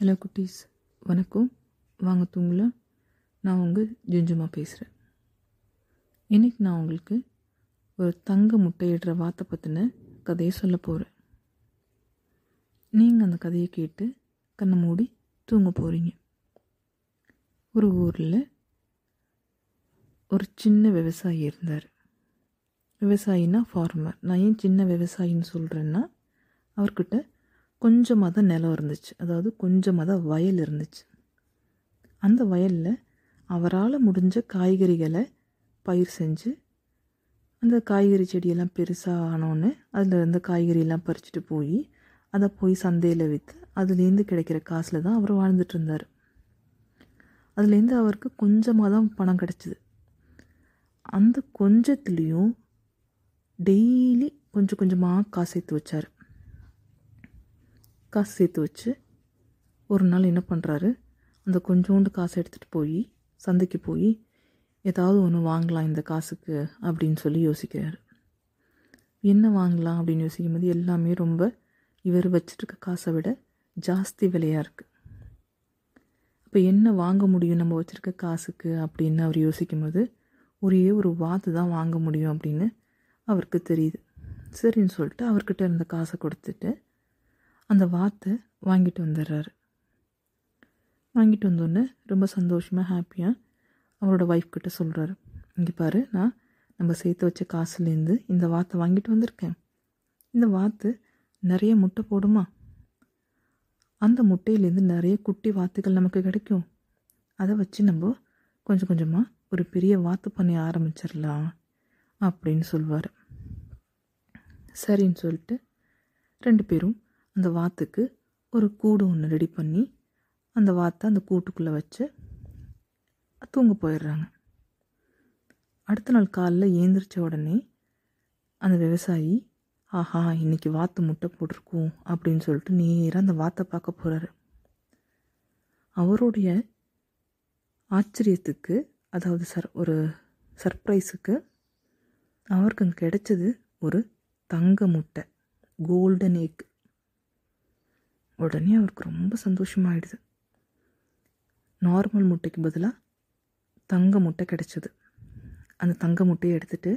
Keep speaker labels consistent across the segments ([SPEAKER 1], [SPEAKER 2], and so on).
[SPEAKER 1] Hello குட்டீஸ். வணக்கம். வாங்க தூங்கல. நான் உங்கள் ஜுஞ்சுமா பேசுகிறேன் இன்றைக்கி நான் உங்களுக்கு ஒரு தங்க முட்டையிடுற வார்த்தை பற்றின கதையை சொல்ல போகிறேன் நீங்கள் அந்த கதையை கேட்டு கண்ணை மூடி தூங்க போகிறீங்க ஒரு ஊரில் ஒரு சின்ன விவசாயி இருந்தார். விவசாயினா ஃபார்மர் நான் ஏன் சின்ன விவசாயின்னு சொல்கிறேன்னா அவர்கிட்ட கொஞ்சமாக தான் நிலம் இருந்துச்சு. அதாவது கொஞ்சமாக தான் வயல் இருந்துச்சு. அந்த வயலில் அவரால் முடிஞ்ச காய்கறிகளை பயிர் செஞ்சு அந்த காய்கறி செடியெல்லாம் பெருசாக ஆனோன்னு அதில் இருந்த காய்கறியெல்லாம் பறிச்சுட்டு போய் அதை போய் சந்தையில் விற்று அதுலேருந்து கிடைக்கிற காசில் தான் அவர் வாழ்ந்துட்டு இருந்தார். அதுலேருந்து அவருக்கு கொஞ்சமாக தான் பணம் கிடச்சிது. அந்த கொஞ்சத்துலேயும் டெய்லி கொஞ்சம் கொஞ்சமாக காசு சேர்த்து வச்சார். காசு சேர்த்து வச்சு ஒரு நாள் என்ன பண்ணுறாரு அந்த கொஞ்சோண்டு காசை எடுத்துகிட்டு போய் சந்தைக்கு போய் ஏதாவது ஒன்று வாங்கலாம் இந்த காசுக்கு அப்படின்னு சொல்லி யோசிக்கிறாரு. என்ன வாங்கலாம் அப்படின்னு யோசிக்கும் போது எல்லாமே ரொம்ப இவர் வச்சுருக்க காசை விட ஜாஸ்தி விலையாக இருக்குது அப்போ என்ன வாங்க முடியும் நம்ம வச்சுருக்க காசுக்கு அப்படின்னு அவர் யோசிக்கும் போது ஒரே ஒரு வாத்து தான் வாங்க முடியும் அப்படின்னு அவருக்கு தெரியுது. சரின்னு சொல்லிட்டு அவர்கிட்ட இருந்த காசை கொடுத்துட்டு அந்த வாத்தை வாங்கிட்டு வந்துடுறாரு. வாங்கிட்டு வந்தோடனே ரொம்ப சந்தோஷமாக ஹாப்பியாக அவரோட ஒய்ஃப் கிட்ட சொல்கிறாரு இங்கே பாரு நான் நம்ம சேர்த்து வச்ச காசுலேருந்து இந்த வாத்தை வாங்கிட்டு வந்திருக்கேன். இந்த வாத்து நிறைய முட்டை போடுமா? அந்த முட்டையிலேருந்து நிறைய குட்டி வாத்துகள் நமக்கு கிடைக்கும். அதை வச்சு நம்ம கொஞ்சம் கொஞ்சமாக ஒரு பெரிய வாத்து பண்ணி ஆரம்பிச்சிடலாம் அப்படின்னு சொல்லுவார் சரின்னு சொல்லிட்டு ரெண்டு பேரும் அந்த வாத்துக்கு ஒரு கூடு ஒன்று ரெடி பண்ணி அந்த வாத்தை அந்த கூட்டுக்குள்ளே வச்சு தூங்க போயிடுறாங்க. அடுத்த நாள் காலைல ஏந்திரிச்ச உடனே அந்த விவசாயி ஆஹா இன்னைக்கு வாத்து முட்டை போட்டிருக்கோம் அப்படின்னு சொல்லிட்டு நேராக அந்த வாத்தை பார்க்க போகிறாரு அவருடைய ஆச்சரியத்துக்கு அதாவது சர் ஒரு சர்ப்ரைஸுக்கு அவருக்கு அங்கே கிடைச்சது ஒரு தங்க முட்டை கோல்டன் எக் உடனே அவருக்கு ரொம்ப சந்தோஷமாயிடுது. நார்மல் முட்டைக்கு பதிலாக தங்க முட்டை கிடச்சிது. அந்த தங்க முட்டையை எடுத்துகிட்டு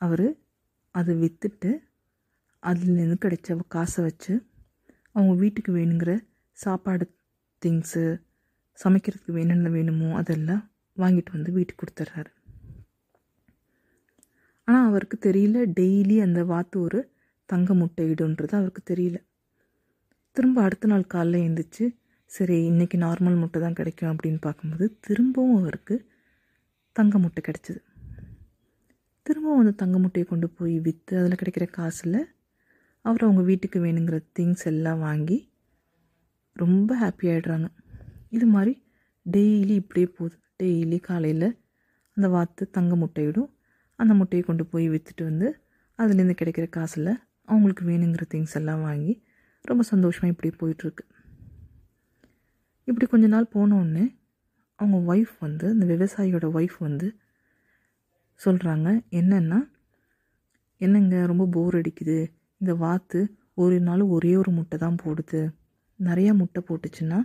[SPEAKER 1] அவர் அதை விற்றுட்டு அதுலேருந்து கிடைச்ச காசை வச்சு அவங்க வீட்டுக்கு வேணுங்கிற சாப்பாடு திங்ஸு சமைக்கிறதுக்கு வேணும்னு வேணுமோ அதெல்லாம் வாங்கிட்டு வந்து வீட்டுக்கு கொடுத்துட்றாரு. ஆனால் அவருக்கு தெரியல டெய்லி அந்த வாத்து ஒரு தங்க முட்டை இடுன்றது அவருக்கு தெரியல. திரும்ப அடுத்த நாள் காலைல எழுந்திரிச்சு சரி இன்றைக்கி நார்மல் முட்டை தான் கிடைக்கும் அப்படின்னு பார்க்கும்போது திரும்பவும் அவருக்கு தங்க முட்டை கிடச்சிது. திரும்பவும் அந்த தங்க முட்டையை கொண்டு போய் விற்று அதில் கிடைக்கிற காசில் அவர் அவங்க வீட்டுக்கு வேணுங்கிற திங்ஸ் எல்லாம் வாங்கி ரொம்ப ஹாப்பி ஆகிடுறாங்க இது மாதிரி டெய்லி இப்படியே போகுது. டெய்லி காலையில் அந்த வாத்து தங்க முட்டையிடும் அந்த முட்டையை கொண்டு போய் விற்றுட்டு வந்து அதுலேருந்து கிடைக்கிற காசில் அவங்களுக்கு வேணுங்கிற திங்ஸ் எல்லாம் வாங்கி ரொம்ப சந்தோஷமாக இப்படி போயிட்டுருக்கு. இப்படி கொஞ்ச நாள் போனோடனே அவங்க ஒய்ஃப் வந்து அந்த விவசாயியோட ஒய்ஃப் வந்து சொல்கிறாங்க என்னென்னா என்னங்க ரொம்ப போர் அடிக்குது. இந்த வாத்து ஒரு நாள் ஒரே ஒரு முட்டை தான் போடுது. நிறையா முட்டை போட்டுச்சுன்னா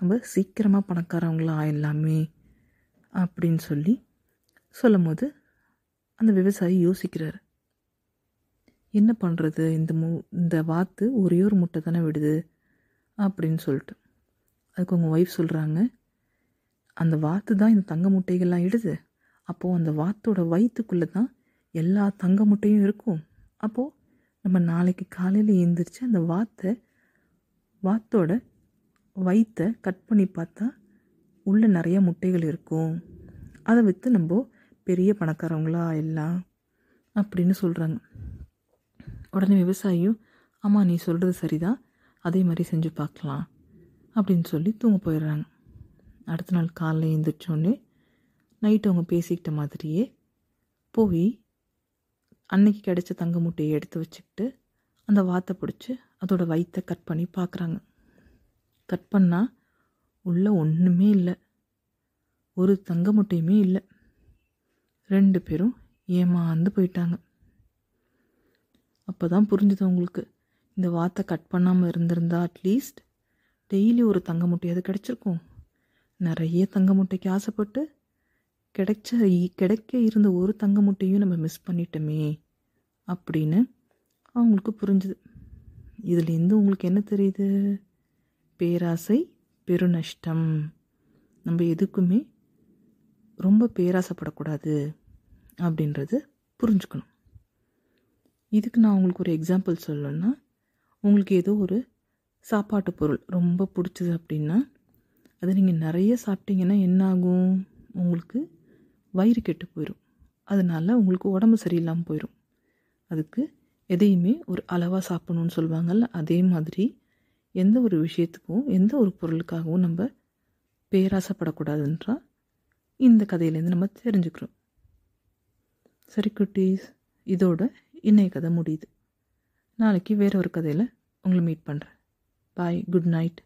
[SPEAKER 1] நம்ம சீக்கிரமாக பணக்காரவங்களாம் ஆயிடலாமே அப்படின்னு சொல்லி சொல்லும் போது அந்த விவசாயி யோசிக்கிறார். என்ன பண்ணுறது இந்த மு இந்த வாத்து ஒரே ஒரு முட்டை தானே விடுது? அப்படின்னு சொல்லிட்டு. அதுக்கு உங்கள் ஒய்ஃப் சொல்கிறாங்க அந்த வாத்து தான் இந்த தங்க முட்டைகள்லாம் இடுது. அப்போது அந்த வாத்தோட வயிற்றுக்குள்ளே தான் எல்லா தங்க முட்டையும் இருக்கும். அப்போது நம்ம நாளைக்கு காலையில் எழுந்திரிச்சு அந்த வாத்தை வாத்தோட வயிற்றை கட் பண்ணி பார்த்தா உள்ளே நிறைய முட்டைகள் இருக்கும். அதை விற்று நம்ம பெரிய பணக்காரவங்களா எல்லாம் அப்படின்னு சொல்கிறாங்க உடனே விவசாயியும் ஆமாம் நீ சொல்கிறது சரிதான். அதே மாதிரி செஞ்சு பார்க்கலாம். அப்படின்னு சொல்லி தூங்க போயிடுறாங்க. அடுத்த நாள் காலைல எழுந்திரிச்சோடனே நைட்டு அவங்க பேசிக்கிட்ட மாதிரியே போய் அன்னைக்கு கிடைச்ச தங்க முட்டையை எடுத்து வச்சுக்கிட்டு அந்த வாத்தை பிடிச்சி அதோடய வயிற்றை கட் பண்ணி பார்க்குறாங்க. கட் பண்ணால் உள்ளே ஒன்றுமே இல்லை. ஒரு தங்க முட்டையுமே இல்லை. ரெண்டு பேரும் ஏமாந்து போயிட்டாங்க. அப்போ தான் புரிஞ்சுது அவங்களுக்கு இந்த வாத்தை கட் பண்ணாமல் இருந்திருந்தா அட்லீஸ்ட் டெய்லி ஒரு தங்க முட்டையாவது கிடச்சிருக்கும். நிறைய தங்க முட்டைக்கு ஆசைப்பட்டு கிடைச்ச கிடைக்க இருந்த ஒரு தங்க முட்டையும் நம்ம மிஸ் பண்ணிட்டோமே அப்படின்னு அவங்களுக்கு புரிஞ்சுது. இதுலேருந்து உங்களுக்கு என்ன தெரியுது? பேராசை பெருநஷ்டம். நம்ம எதுக்குமே ரொம்ப பேராசைப்படக்கூடாது அப்படின்றது புரிஞ்சுக்கணும். இதுக்கு நான் உங்களுக்கு ஒரு எக்ஸாம்பிள் சொல்லணும்னா உங்களுக்கு ஏதோ ஒரு சாப்பாட்டு பொருள் ரொம்ப பிடிச்சது அப்படின்னா அதை நீங்கள் நிறைய சாப்பிட்டீங்கன்னா என்ன ஆகும் உங்களுக்கு வயிறு கெட்டு போயிடும் அதனால உங்களுக்கு உடம்பு சரியில்லாமல் போயிடும் அதுக்கு எதையுமே ஒரு அளவாக சாப்பிடணும்னு சொல்லுவாங்கல்ல அதே மாதிரி எந்த ஒரு விஷயத்துக்கும் எந்த ஒரு பொருளுக்காகவும் நம்ம பேராசைப்படக்கூடாதுன்றா இந்த கதையிலேருந்து நம்ம தெரிஞ்சுக்கிறோம். சரி குட்டீஸ் இதோட இன்றைய கதை முடியுது. நாளைக்கு வேற ஒரு கதையில் உங்களை மீட் பண்ணுறேன் பாய் குட் நைட்